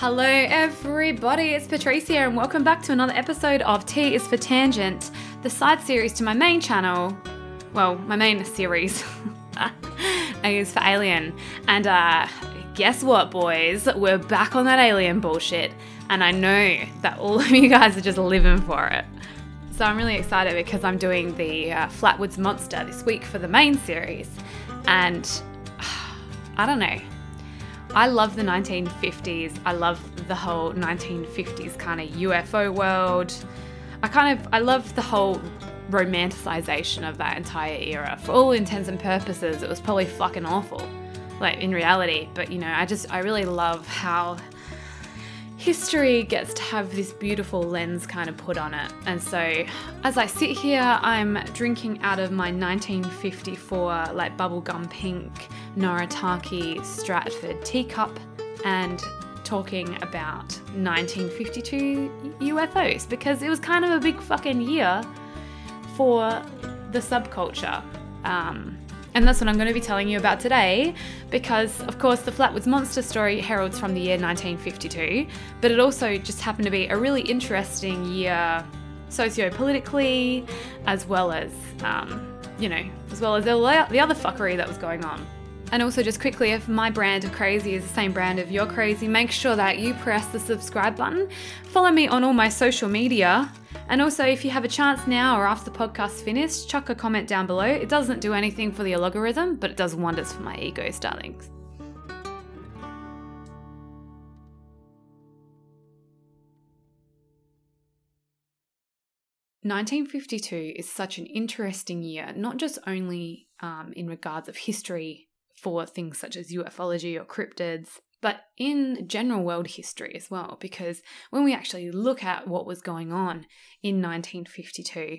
Hello, everybody. It's Patricia, and welcome back to another episode of T is for Tangent, the side series to my main channel. Well, my main series A is for Alien. And uh, guess what, boys? We're back on that Alien bullshit, and I know that all of you guys are just living for it. So I'm really excited because I'm doing the uh, Flatwoods Monster this week for the main series, and I don't know. I love the 1950s. I love the whole 1950s kind of UFO world. I kind of I love the whole romanticization of that entire era. For all intents and purposes, it was probably fucking awful. Like in reality, but you know, I just I really love how history gets to have this beautiful lens kind of put on it. And so, as I sit here, I'm drinking out of my 1954 like bubblegum pink Noritake Stratford teacup and talking about 1952 UFOs because it was kind of a big fucking year for the subculture. Um, and that's what I'm going to be telling you about today because, of course, the Flatwoods Monster story heralds from the year 1952, but it also just happened to be a really interesting year socio-politically, as well as, um, you know, as well as the other fuckery that was going on. And also, just quickly, if my brand of crazy is the same brand of your crazy, make sure that you press the subscribe button. Follow me on all my social media and also, if you have a chance now or after the podcast's finished, chuck a comment down below. It doesn't do anything for the algorithm, but it does wonders for my ego, darlings. Nineteen fifty two is such an interesting year, not just only um, in regards of history for things such as ufology or cryptids, but in general world history as well, because when we actually look at what was going on in 1952,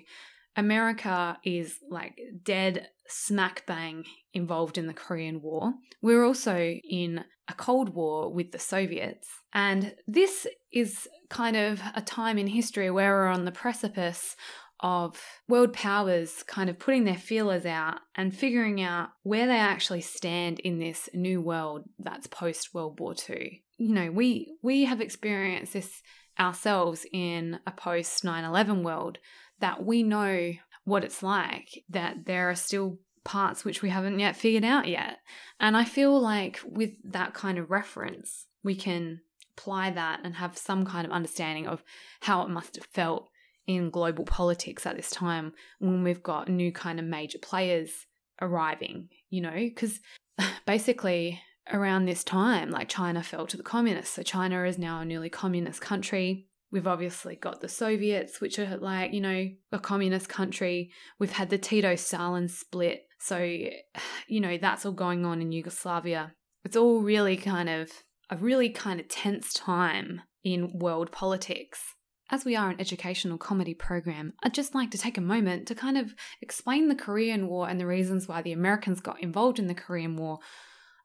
America is like dead smack bang involved in the Korean War. We're also in a Cold War with the Soviets. And this is kind of a time in history where we're on the precipice of world powers kind of putting their feelers out and figuring out where they actually stand in this new world that's post World War II. You know, we we have experienced this ourselves in a post 9/11 world that we know what it's like that there are still parts which we haven't yet figured out yet. And I feel like with that kind of reference, we can apply that and have some kind of understanding of how it must have felt in global politics at this time when we've got new kind of major players arriving, you know, because basically around this time, like China fell to the communists. So China is now a newly communist country. We've obviously got the Soviets, which are like, you know, a communist country. We've had the Tito Stalin split. So, you know, that's all going on in Yugoslavia. It's all really kind of a really kind of tense time in world politics. As we are an educational comedy program, I'd just like to take a moment to kind of explain the Korean War and the reasons why the Americans got involved in the Korean War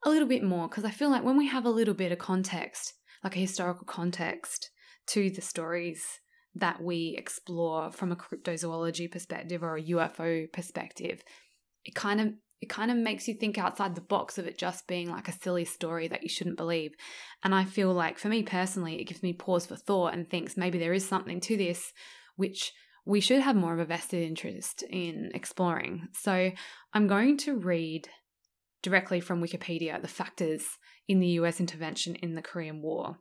a little bit more, because I feel like when we have a little bit of context, like a historical context to the stories that we explore from a cryptozoology perspective or a UFO perspective, it kind of it kind of makes you think outside the box of it just being like a silly story that you shouldn't believe. And I feel like for me personally, it gives me pause for thought and thinks maybe there is something to this which we should have more of a vested interest in exploring. So I'm going to read directly from Wikipedia the factors in the US intervention in the Korean War.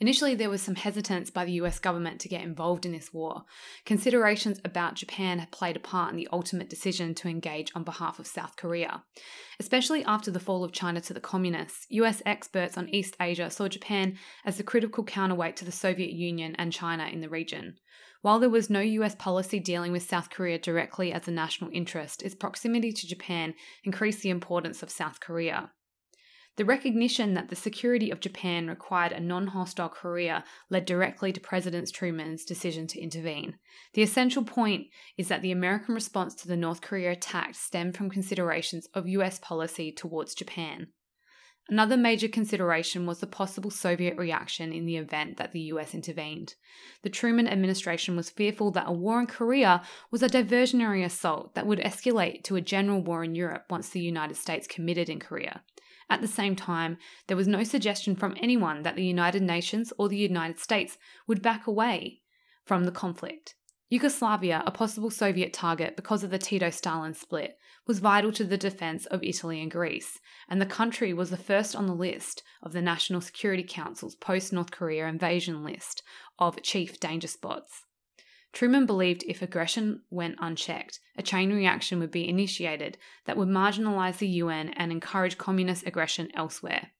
Initially, there was some hesitance by the US government to get involved in this war. Considerations about Japan had played a part in the ultimate decision to engage on behalf of South Korea. Especially after the fall of China to the communists, US experts on East Asia saw Japan as the critical counterweight to the Soviet Union and China in the region. While there was no US policy dealing with South Korea directly as a national interest, its proximity to Japan increased the importance of South Korea. The recognition that the security of Japan required a non hostile Korea led directly to President Truman's decision to intervene. The essential point is that the American response to the North Korea attack stemmed from considerations of US policy towards Japan. Another major consideration was the possible Soviet reaction in the event that the US intervened. The Truman administration was fearful that a war in Korea was a diversionary assault that would escalate to a general war in Europe once the United States committed in Korea At the same time, there was no suggestion from anyone that the United Nations or the United States would back away from the conflict. Yugoslavia, a possible Soviet target because of the Tito Stalin split, was vital to the defence of Italy and Greece, and the country was the first on the list of the National Security Council's post North Korea invasion list of chief danger spots. Truman believed if aggression went unchecked, a chain reaction would be initiated that would marginalise the UN and encourage communist aggression elsewhere.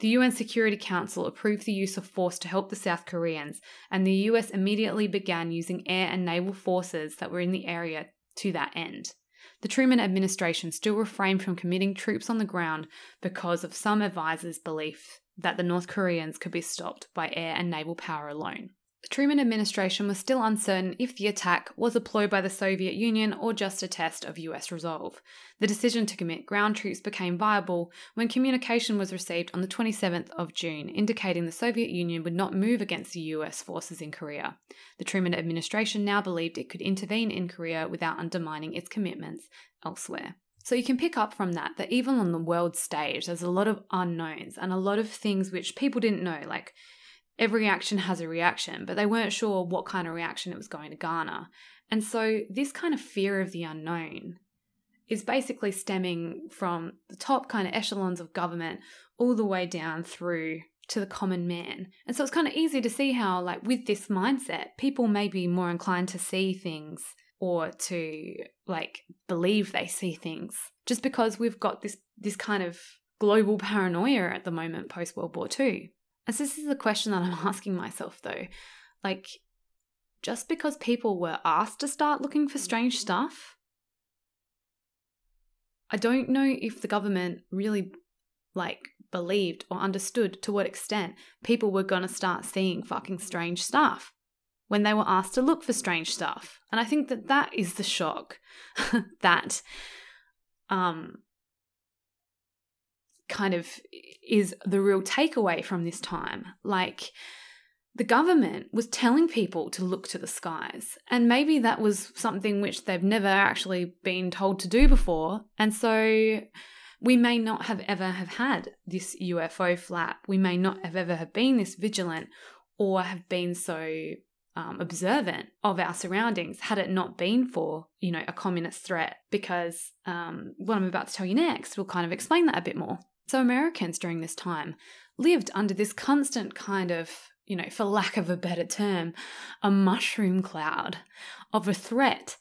The UN Security Council approved the use of force to help the South Koreans, and the US immediately began using air and naval forces that were in the area to that end. The Truman administration still refrained from committing troops on the ground because of some advisors' belief that the North Koreans could be stopped by air and naval power alone. The Truman administration was still uncertain if the attack was a ploy by the Soviet Union or just a test of US resolve. The decision to commit ground troops became viable when communication was received on the 27th of June indicating the Soviet Union would not move against the US forces in Korea. The Truman administration now believed it could intervene in Korea without undermining its commitments elsewhere. So you can pick up from that that even on the world stage, there's a lot of unknowns and a lot of things which people didn't know, like every action has a reaction, but they weren't sure what kind of reaction it was going to garner. And so, this kind of fear of the unknown is basically stemming from the top kind of echelons of government all the way down through to the common man. And so, it's kind of easy to see how, like, with this mindset, people may be more inclined to see things or to like believe they see things just because we've got this this kind of global paranoia at the moment post World War II. As this is a question that I'm asking myself though. Like, just because people were asked to start looking for strange stuff, I don't know if the government really like believed or understood to what extent people were going to start seeing fucking strange stuff when they were asked to look for strange stuff. And I think that that is the shock that um kind of is the real takeaway from this time. Like, the government was telling people to look to the skies, and maybe that was something which they've never actually been told to do before. And so we may not have ever have had this UFO flap. We may not have ever have been this vigilant or have been so um, observant of our surroundings had it not been for, you know, a communist threat. Because um, what I'm about to tell you next will kind of explain that a bit more. So, Americans during this time lived under this constant kind of, you know, for lack of a better term, a mushroom cloud of a threat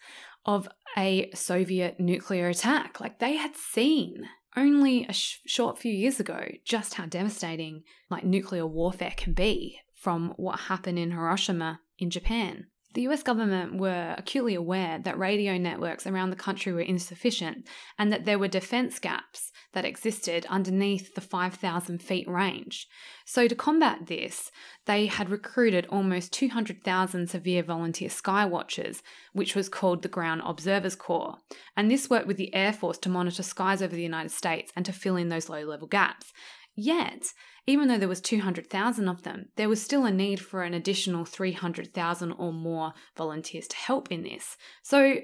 of a Soviet nuclear attack. Like they had seen only a sh- short few years ago just how devastating like nuclear warfare can be from what happened in Hiroshima in Japan. The US government were acutely aware that radio networks around the country were insufficient and that there were defense gaps that existed underneath the 5,000 feet range. So, to combat this, they had recruited almost 200,000 severe volunteer skywatchers, which was called the Ground Observers Corps. And this worked with the Air Force to monitor skies over the United States and to fill in those low level gaps. Yet, even though there was 200,000 of them, there was still a need for an additional 300,000 or more volunteers to help in this. So,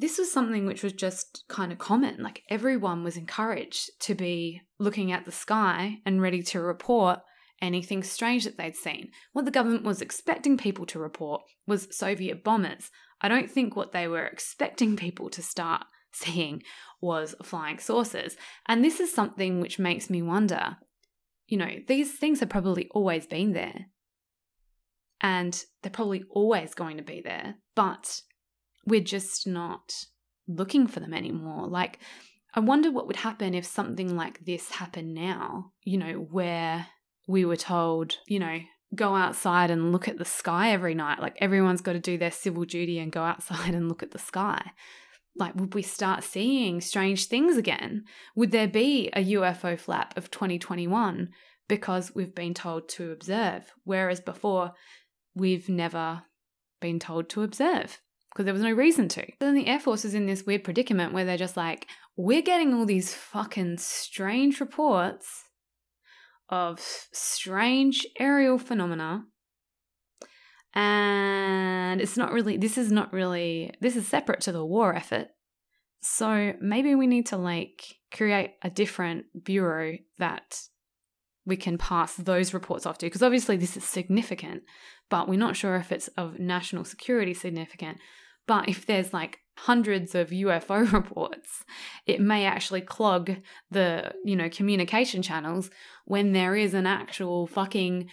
this was something which was just kind of common. Like everyone was encouraged to be looking at the sky and ready to report anything strange that they'd seen. What the government was expecting people to report was Soviet bombers. I don't think what they were expecting people to start seeing was flying saucers. And this is something which makes me wonder you know, these things have probably always been there. And they're probably always going to be there. But we're just not looking for them anymore. Like, I wonder what would happen if something like this happened now, you know, where we were told, you know, go outside and look at the sky every night. Like, everyone's got to do their civil duty and go outside and look at the sky. Like, would we start seeing strange things again? Would there be a UFO flap of 2021 because we've been told to observe? Whereas before, we've never been told to observe because there was no reason to. But then the Air Force is in this weird predicament where they're just like, we're getting all these fucking strange reports of strange aerial phenomena. And it's not really, this is not really, this is separate to the war effort. So maybe we need to like create a different bureau that we can pass those reports off to because obviously this is significant, but we're not sure if it's of national security significant. But if there's like hundreds of UFO reports, it may actually clog the, you know, communication channels when there is an actual fucking,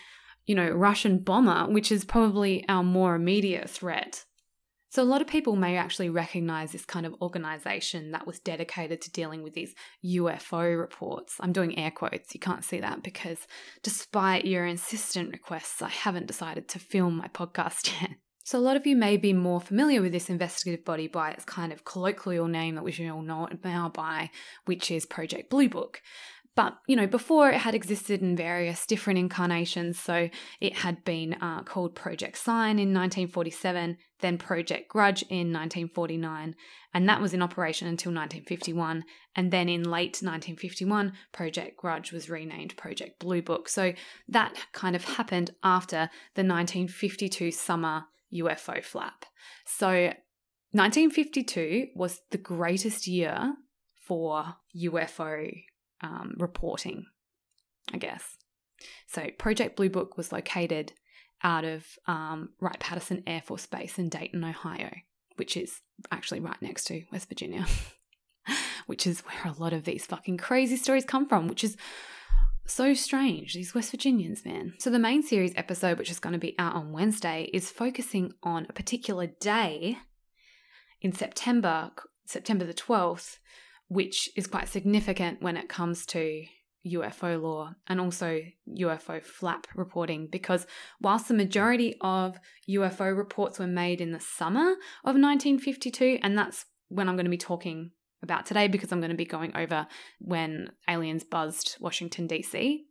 you know, Russian bomber, which is probably our more immediate threat. So, a lot of people may actually recognize this kind of organization that was dedicated to dealing with these UFO reports. I'm doing air quotes, you can't see that because despite your insistent requests, I haven't decided to film my podcast yet. So, a lot of you may be more familiar with this investigative body by its kind of colloquial name that we should all know it now by, which is Project Blue Book. But, you know, before it had existed in various different incarnations. So it had been uh, called Project Sign in 1947, then Project Grudge in 1949, and that was in operation until 1951. And then in late 1951, Project Grudge was renamed Project Blue Book. So that kind of happened after the 1952 summer UFO flap. So 1952 was the greatest year for UFO um, reporting, I guess. So, Project Blue Book was located out of um, Wright Patterson Air Force Base in Dayton, Ohio, which is actually right next to West Virginia, which is where a lot of these fucking crazy stories come from, which is so strange. These West Virginians, man. So, the main series episode, which is going to be out on Wednesday, is focusing on a particular day in September, September the 12th, which is quite significant when it comes to UFO lore and also UFO flap reporting because whilst the majority of UFO reports were made in the summer of 1952, and that's when I'm going to be talking about today because I'm going to be going over when aliens buzzed Washington, D.C.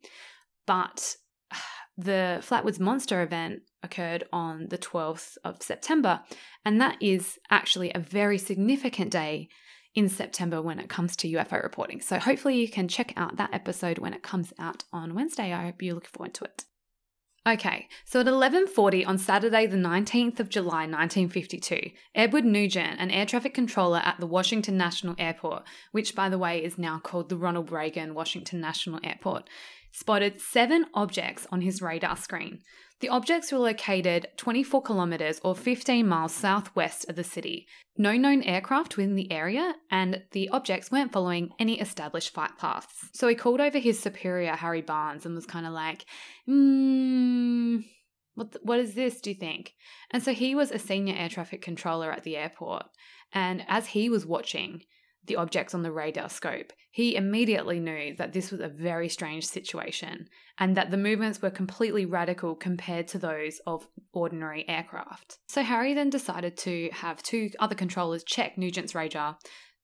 But the Flatwoods Monster event occurred on the 12th of September, and that is actually a very significant day in September when it comes to UFO reporting. So hopefully you can check out that episode when it comes out on Wednesday. I hope you look forward to it. Okay, so at 11:40 on Saturday the 19th of July 1952, Edward Nugent, an air traffic controller at the Washington National Airport, which by the way is now called the Ronald Reagan Washington National Airport, spotted seven objects on his radar screen. The objects were located 24 kilometres or 15 miles southwest of the city. No known aircraft within the area, and the objects weren't following any established flight paths. So he called over his superior, Harry Barnes, and was kind of like, hmm. What, th- what is this, do you think? And so he was a senior air traffic controller at the airport. And as he was watching, the objects on the radar scope, he immediately knew that this was a very strange situation and that the movements were completely radical compared to those of ordinary aircraft. So Harry then decided to have two other controllers check Nugent's radar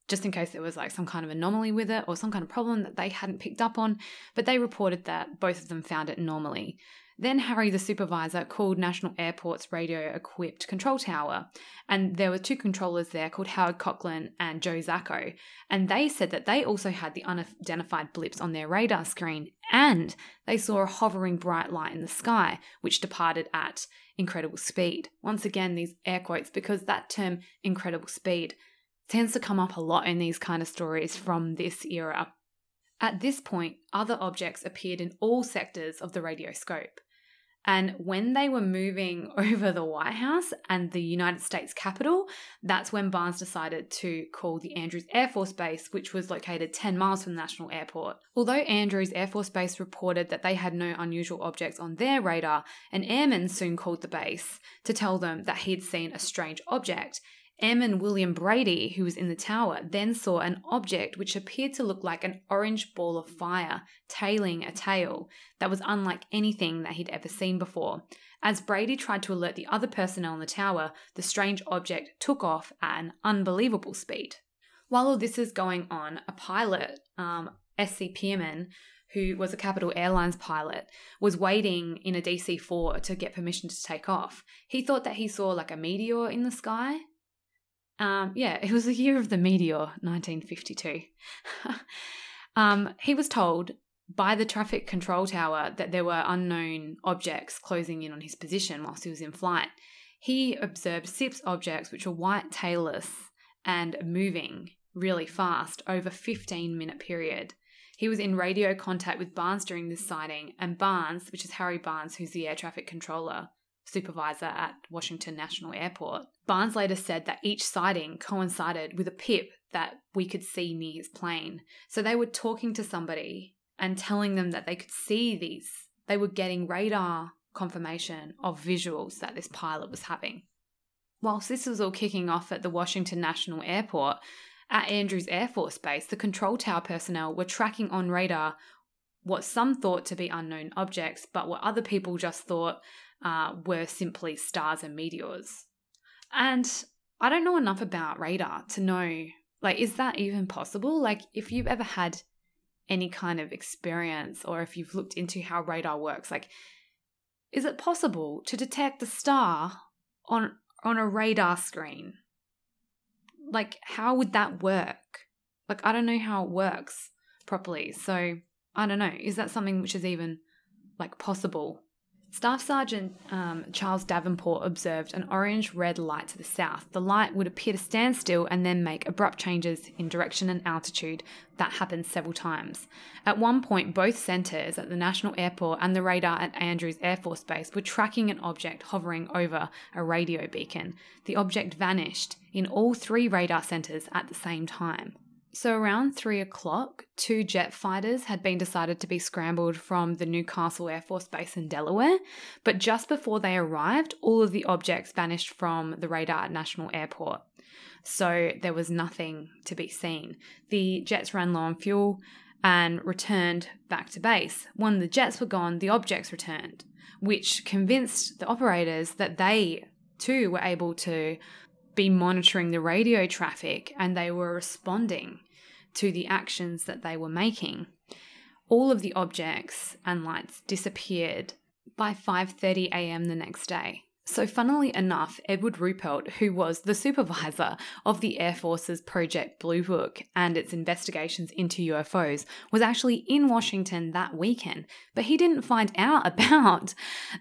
just in case there was like some kind of anomaly with it or some kind of problem that they hadn't picked up on, but they reported that both of them found it normally. Then Harry, the supervisor, called National Airport's radio equipped control tower, and there were two controllers there called Howard Cocklin and Joe Zacko, and they said that they also had the unidentified blips on their radar screen, and they saw a hovering bright light in the sky, which departed at incredible speed. Once again, these air quotes, because that term incredible speed tends to come up a lot in these kind of stories from this era. At this point, other objects appeared in all sectors of the radarscope. And when they were moving over the White House and the United States Capitol, that's when Barnes decided to call the Andrews Air Force Base, which was located 10 miles from the National Airport. Although Andrews Air Force Base reported that they had no unusual objects on their radar, an airman soon called the base to tell them that he'd seen a strange object Airman William Brady, who was in the tower, then saw an object which appeared to look like an orange ball of fire tailing a tail that was unlike anything that he'd ever seen before. As Brady tried to alert the other personnel in the tower, the strange object took off at an unbelievable speed. While all this is going on, a pilot, um, SC Pierman, who was a Capital Airlines pilot, was waiting in a DC 4 to get permission to take off. He thought that he saw like a meteor in the sky, um, yeah, it was the year of the meteor, 1952. um, he was told by the traffic control tower that there were unknown objects closing in on his position whilst he was in flight. He observed six objects which were white tailless and moving really fast over 15 minute period. He was in radio contact with Barnes during this sighting, and Barnes, which is Harry Barnes, who's the air traffic controller supervisor at Washington National Airport, Barnes later said that each sighting coincided with a pip that we could see near his plane. So they were talking to somebody and telling them that they could see these. They were getting radar confirmation of visuals that this pilot was having. Whilst this was all kicking off at the Washington National Airport, at Andrews Air Force Base, the control tower personnel were tracking on radar what some thought to be unknown objects, but what other people just thought uh, were simply stars and meteors. And I don't know enough about radar to know, like, is that even possible? Like, if you've ever had any kind of experience or if you've looked into how radar works, like, is it possible to detect a star on on a radar screen? Like, how would that work? Like, I don't know how it works properly. So, I don't know. Is that something which is even like possible? Staff Sergeant um, Charles Davenport observed an orange red light to the south. The light would appear to stand still and then make abrupt changes in direction and altitude. That happened several times. At one point, both centres at the National Airport and the radar at Andrews Air Force Base were tracking an object hovering over a radio beacon. The object vanished in all three radar centres at the same time. So, around three o'clock, two jet fighters had been decided to be scrambled from the New Castle Air Force Base in Delaware, but just before they arrived, all of the objects vanished from the radar at National Airport. So, there was nothing to be seen. The jets ran low on fuel and returned back to base. When the jets were gone, the objects returned, which convinced the operators that they too were able to be monitoring the radio traffic and they were responding to the actions that they were making. All of the objects and lights disappeared by 5:30 a.m. the next day. So, funnily enough, Edward Ruppelt, who was the supervisor of the Air Force's Project Blue Book and its investigations into UFOs, was actually in Washington that weekend. But he didn't find out about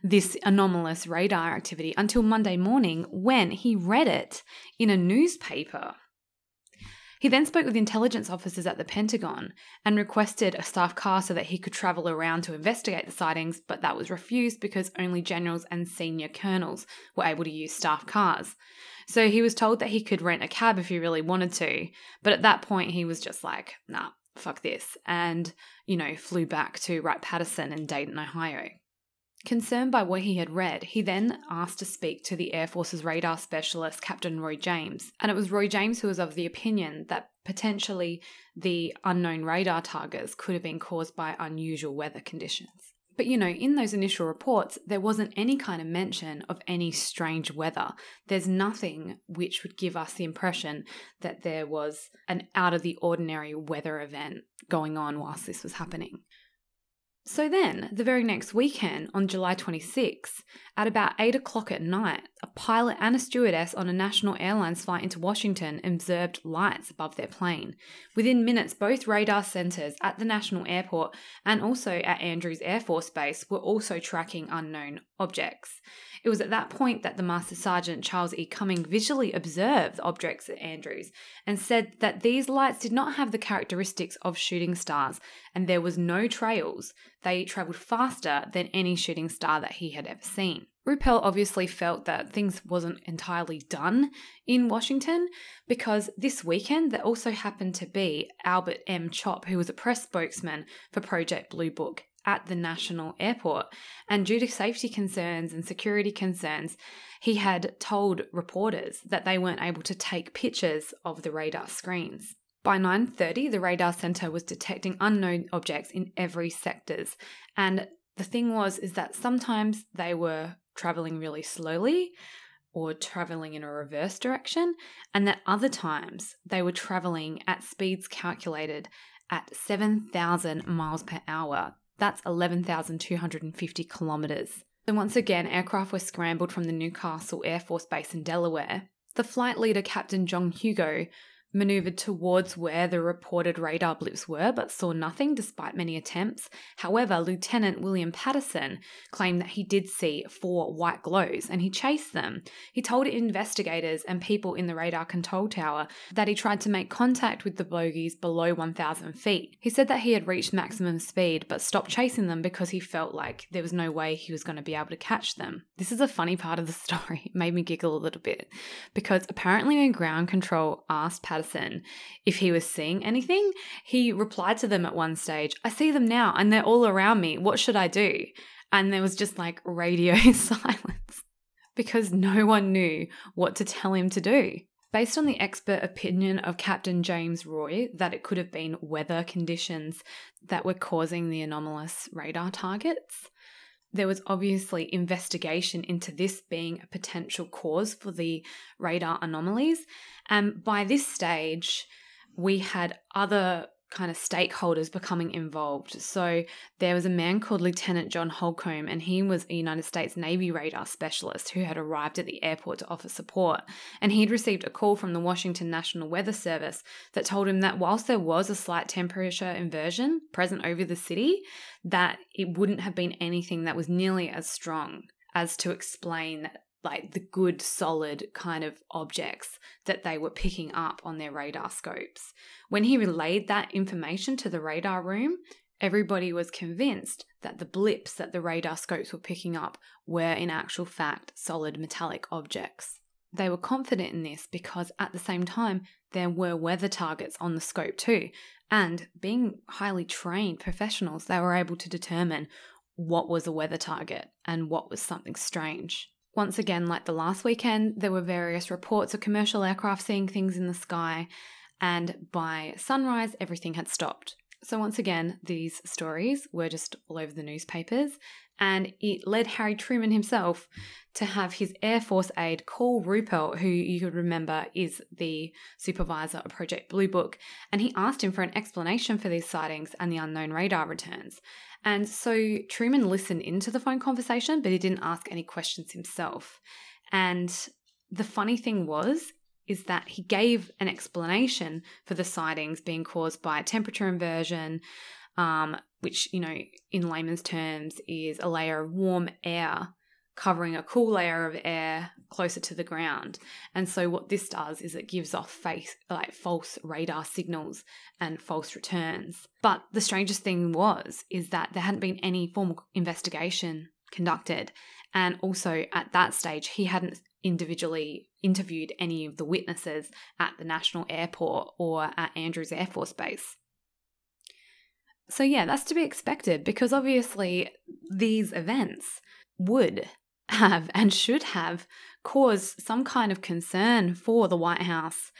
this anomalous radar activity until Monday morning when he read it in a newspaper. He then spoke with intelligence officers at the Pentagon and requested a staff car so that he could travel around to investigate the sightings, but that was refused because only generals and senior colonels were able to use staff cars. So he was told that he could rent a cab if he really wanted to, but at that point he was just like, nah, fuck this, and, you know, flew back to Wright Patterson in Dayton, Ohio. Concerned by what he had read, he then asked to speak to the Air Force's radar specialist, Captain Roy James. And it was Roy James who was of the opinion that potentially the unknown radar targets could have been caused by unusual weather conditions. But you know, in those initial reports, there wasn't any kind of mention of any strange weather. There's nothing which would give us the impression that there was an out of the ordinary weather event going on whilst this was happening. So then, the very next weekend, on July 26, at about 8 o'clock at night, a pilot and a stewardess on a national airlines flight into Washington observed lights above their plane. Within minutes, both radar centers at the national airport and also at Andrews Air Force Base were also tracking unknown objects. It was at that point that the Master Sergeant Charles E. Cumming visually observed the objects at Andrews and said that these lights did not have the characteristics of shooting stars and there was no trails. They travelled faster than any shooting star that he had ever seen. Ruppelt obviously felt that things wasn't entirely done in Washington because this weekend there also happened to be Albert M. Chop, who was a press spokesman for Project Blue Book, at the national airport. And due to safety concerns and security concerns, he had told reporters that they weren't able to take pictures of the radar screens. By 9:30, the radar center was detecting unknown objects in every sectors. And the thing was is that sometimes they were traveling really slowly or traveling in a reverse direction, and that other times they were traveling at speeds calculated at 7,000 miles per hour that's 11,250 kilometres. And once again, aircraft were scrambled from the New Castle Air Force Base in Delaware. The flight leader, Captain John Hugo, maneuvered towards where the reported radar blips were but saw nothing despite many attempts. However, Lieutenant William Patterson claimed that he did see four white glows and he chased them. He told investigators and people in the radar control tower that he tried to make contact with the bogies below 1,000 feet. He said that he had reached maximum speed but stopped chasing them because he felt like there was no way he was going to be able to catch them. This is a funny part of the story. It made me giggle a little bit because apparently when ground control asked Patterson If he was seeing anything. He replied to them at one stage, I see them now and they're all around me. What should I do? And there was just like radio silence because no one knew what to tell him to do. Based on the expert opinion of Captain James Roy that it could have been weather conditions that were causing the anomalous radar targets, there was obviously investigation into this being a potential cause for the radar anomalies. And by this stage, we had other kind of stakeholders becoming involved. So there was a man called Lieutenant John Holcomb, and he was a United States Navy radar specialist who had arrived at the airport to offer support. And he'd received a call from the Washington National Weather Service that told him that whilst there was a slight temperature inversion present over the city, that it wouldn't have been anything that was nearly as strong as to explain like the good solid kind of objects that they were picking up on their radar scopes. When he relayed that information to the radar room, everybody was convinced that the blips that the radar scopes were picking up were in actual fact solid metallic objects. They were confident in this because at the same time there were weather targets on the scope too, and being highly trained professionals, they were able to determine what was a weather target and what was something strange. Once again, like the last weekend, there were various reports of commercial aircraft seeing things in the sky, and by sunrise, everything had stopped. So, once again, these stories were just all over the newspapers, and it led Harry Truman himself to have his Air Force aide call Ruppelt, who you could remember is the supervisor of Project Blue Book, and he asked him for an explanation for these sightings and the unknown radar returns. And so Truman listened into the phone conversation, but he didn't ask any questions himself. And the funny thing was, is that he gave an explanation for the sightings being caused by temperature inversion, um, which, you know, in layman's terms is a layer of warm air covering a cool layer of air closer to the ground. And so what this does is it gives off face like false radar signals and false returns. But the strangest thing was is that there hadn't been any formal investigation conducted. And also at that stage he hadn't individually interviewed any of the witnesses at the National Airport or at Andrews Air Force Base. So, yeah, that's to be expected because obviously these events would have and should have caused some kind of concern for the White House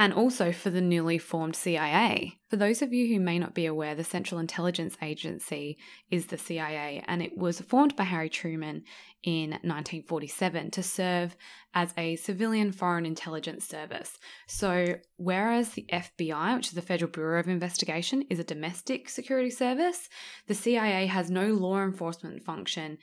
and also for the newly formed CIA. For those of you who may not be aware, the Central Intelligence Agency is the CIA, and it was formed by Harry Truman in 1947 to serve as a civilian foreign intelligence service. So, whereas the FBI, which is the Federal Bureau of Investigation, is a domestic security service, the CIA has no law enforcement function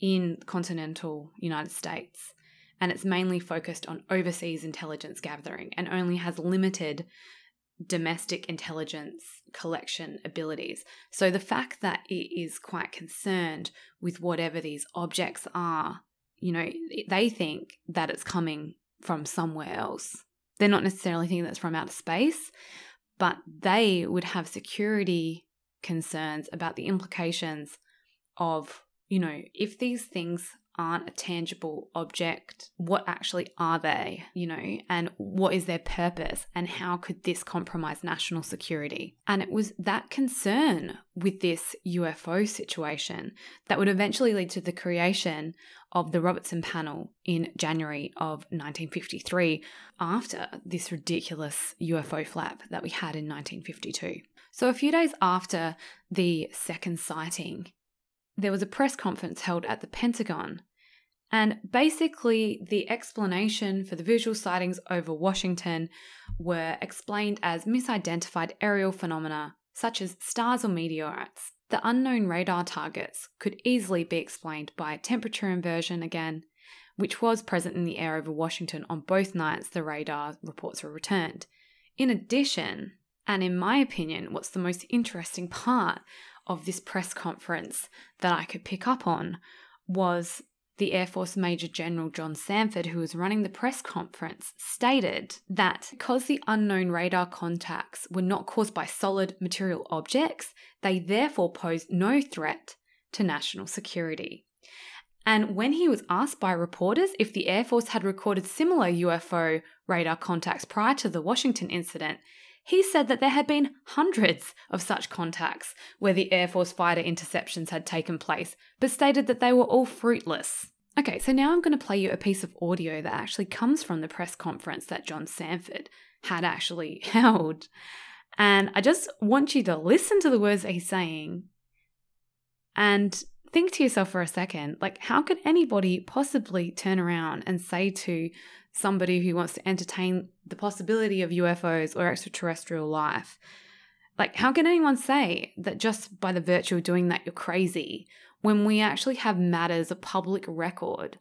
in continental United States. And it's mainly focused on overseas intelligence gathering and only has limited domestic intelligence collection abilities. So the fact that it is quite concerned with whatever these objects are, you know, they think that it's coming from somewhere else. They're not necessarily thinking that's from outer space, but they would have security concerns about the implications of you know, if these things aren't a tangible object, what actually are they, you know, and what is their purpose, and how could this compromise national security? And it was that concern with this UFO situation that would eventually lead to the creation of the Robertson panel in January of 1953 after this ridiculous UFO flap that we had in 1952. So, a few days after the second sighting there was a press conference held at the Pentagon. And basically, the explanation for the visual sightings over Washington were explained as misidentified aerial phenomena, such as stars or meteorites. The unknown radar targets could easily be explained by temperature inversion again, which was present in the air over Washington on both nights the radar reports were returned. In addition, and in my opinion, what's the most interesting part of this press conference that I could pick up on was the Air Force Major General John Samford, who was running the press conference, stated that because the unknown radar contacts were not caused by solid material objects, they therefore posed no threat to national security. And when he was asked by reporters if the Air Force had recorded similar UFO radar contacts prior to the Washington incident, he said that there had been hundreds of such contacts where the Air Force fighter interceptions had taken place, but stated that they were all fruitless. Okay, so now I'm going to play you a piece of audio that actually comes from the press conference that John Samford had actually held. And I just want you to listen to the words that he's saying and think to yourself for a second like, how could anybody possibly turn around and say to somebody who wants to entertain the possibility of UFOs or extraterrestrial life, like, how can anyone say that just by the virtue of doing that, you're crazy when we actually have matters of public record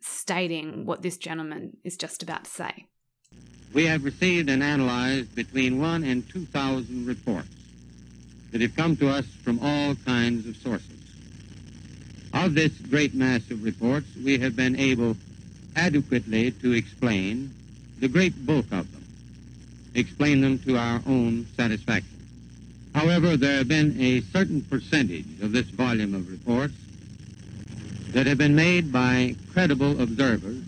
stating what this gentleman is just about to say? We have received and analyzed between one and 2,000 reports that have come to us from all kinds of sources. Of this great mass of reports, we have been able adequately to explain the great bulk of them, explain them to our own satisfaction. However, there have been a certain percentage of this volume of reports that have been made by credible observers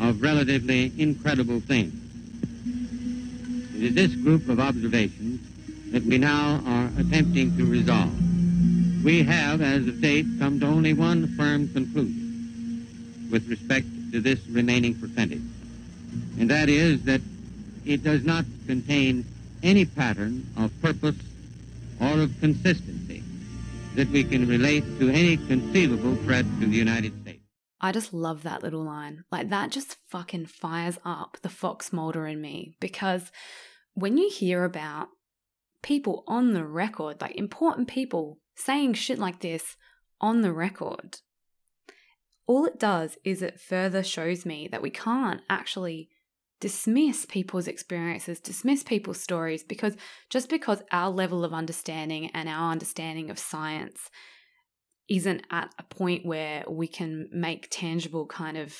of relatively incredible things. It is this group of observations that we now are attempting to resolve. We have, as of date, come to only one firm conclusion with respect to this remaining percentage, and that is that it does not contain any pattern of purpose or of consistency that we can relate to any conceivable threat to the United States. I just love that little line. Like, that just fucking fires up the Fox Mulder in me because when you hear about people on the record, like important people saying shit like this on the record, all it does is it further shows me that we can't actually dismiss people's experiences, dismiss people's stories, because just because our level of understanding and our understanding of science isn't at a point where we can make tangible kind of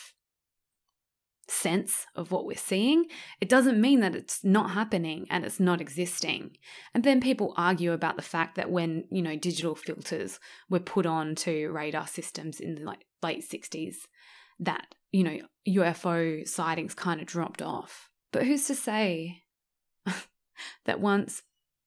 sense of what we're seeing, it doesn't mean that it's not happening and it's not existing. And then people argue about the fact that when, you know, digital filters were put on to radar systems in the like late 60s, that, you know, UFO sightings kind of dropped off. But who's to say that once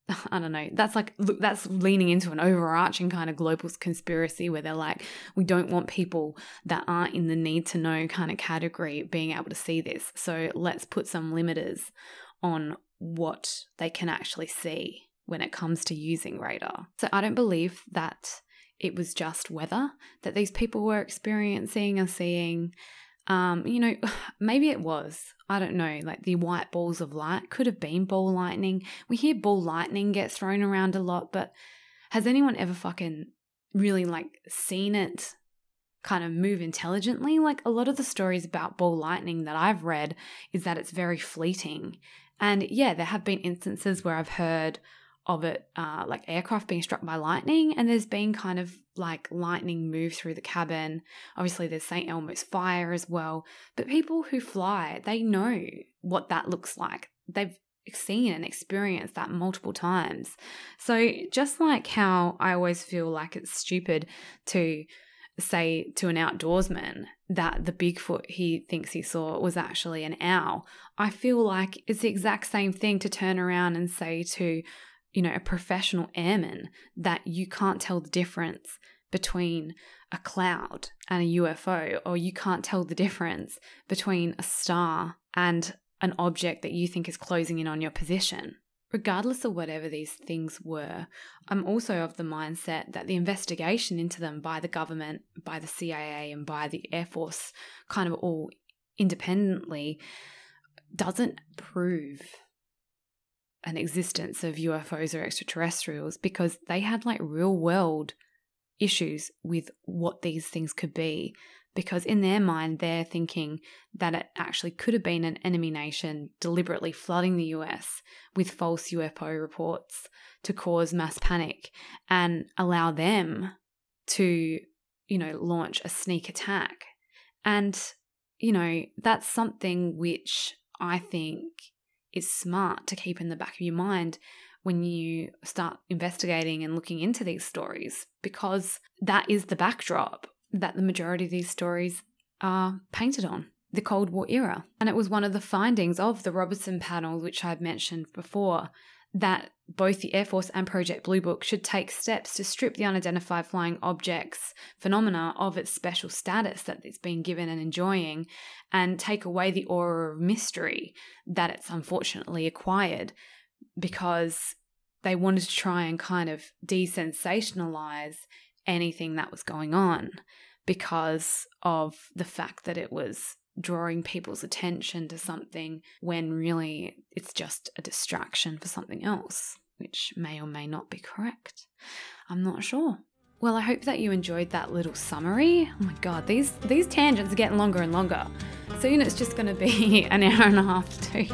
I don't know. That's like that's leaning into an overarching kind of global conspiracy where they're like, we don't want people that aren't in the need to know kind of category being able to see this. So let's put some limiters on what they can actually see when it comes to using radar. So I don't believe that it was just weather that these people were experiencing and seeing. Um, you know, maybe it was. I don't know, like the white balls of light could have been ball lightning. We hear ball lightning get thrown around a lot, but has anyone ever fucking really like seen it kind of move intelligently? Like a lot of the stories about ball lightning that I've read is that it's very fleeting. And yeah, there have been instances where I've heard of it, uh, like aircraft being struck by lightning, and there's been kind of like lightning move through the cabin. Obviously, there's St. Elmo's fire as well. But people who fly, they know what that looks like. They've seen and experienced that multiple times. So, just like how I always feel like it's stupid to say to an outdoorsman that the Bigfoot he thinks he saw was actually an owl, I feel like it's the exact same thing to turn around and say to you know, a professional airman that you can't tell the difference between a cloud and a UFO, or you can't tell the difference between a star and an object that you think is closing in on your position. Regardless of whatever these things were, I'm also of the mindset that the investigation into them by the government, by the CIA, and by the Air Force, kind of all independently, doesn't prove an existence of UFOs or extraterrestrials because they had like real world issues with what these things could be. because in their mind, they're thinking that it actually could have been an enemy nation deliberately flooding the US with false UFO reports to cause mass panic and allow them to, you know, launch a sneak attack. And, you know, that's something which I think is smart to keep in the back of your mind when you start investigating and looking into these stories, because that is the backdrop that the majority of these stories are painted on the Cold War era. And it was one of the findings of the Robertson panel, which I've mentioned before, that both the Air Force and Project Blue Book should take steps to strip the unidentified flying objects phenomena of its special status that it's been given and enjoying and take away the aura of mystery that it's unfortunately acquired because they wanted to try and kind of desensationalize anything that was going on because of the fact that it was drawing people's attention to something when really it's just a distraction for something else, which may or may not be correct. I'm not sure. Well, I hope that you enjoyed that little summary. Oh my god, these these tangents are getting longer and longer. Soon it's just going to be an hour and a half too.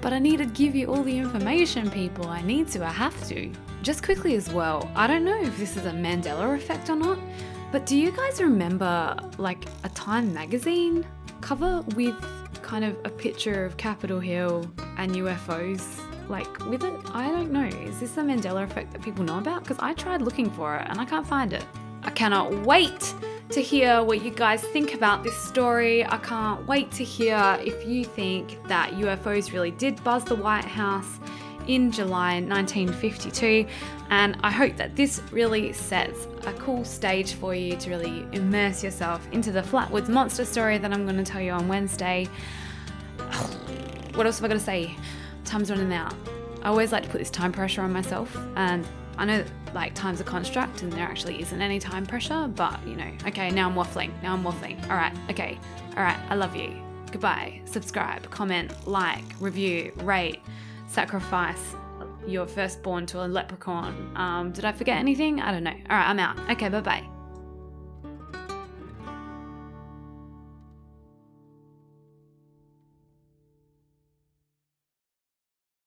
But I need to give you all the information, people. I need to, I have to. Just quickly as well, I don't know if this is a Mandela effect or not, but do you guys remember like a Time magazine cover with kind of a picture of Capitol Hill and UFOs like with it? I don't know. Is this a Mandela effect that people know about? Because I tried looking for it and I can't find it. I cannot wait to hear what you guys think about this story. I can't wait to hear if you think that UFOs really did buzz the White House in July 1952. And I hope that this really sets a cool stage for you to really immerse yourself into the Flatwoods monster story that I'm going to tell you on Wednesday. What else have I got to say? Time's running out. I always like to put this time pressure on myself, and I know like time's a construct and there actually isn't any time pressure, but you know, okay, now I'm waffling. Now I'm waffling. All right, okay, all right, I love you. Goodbye. Subscribe, comment, like, review, rate sacrifice your firstborn to a leprechaun. Um, did I forget anything? I don't know. All right, I'm out. Okay, bye bye.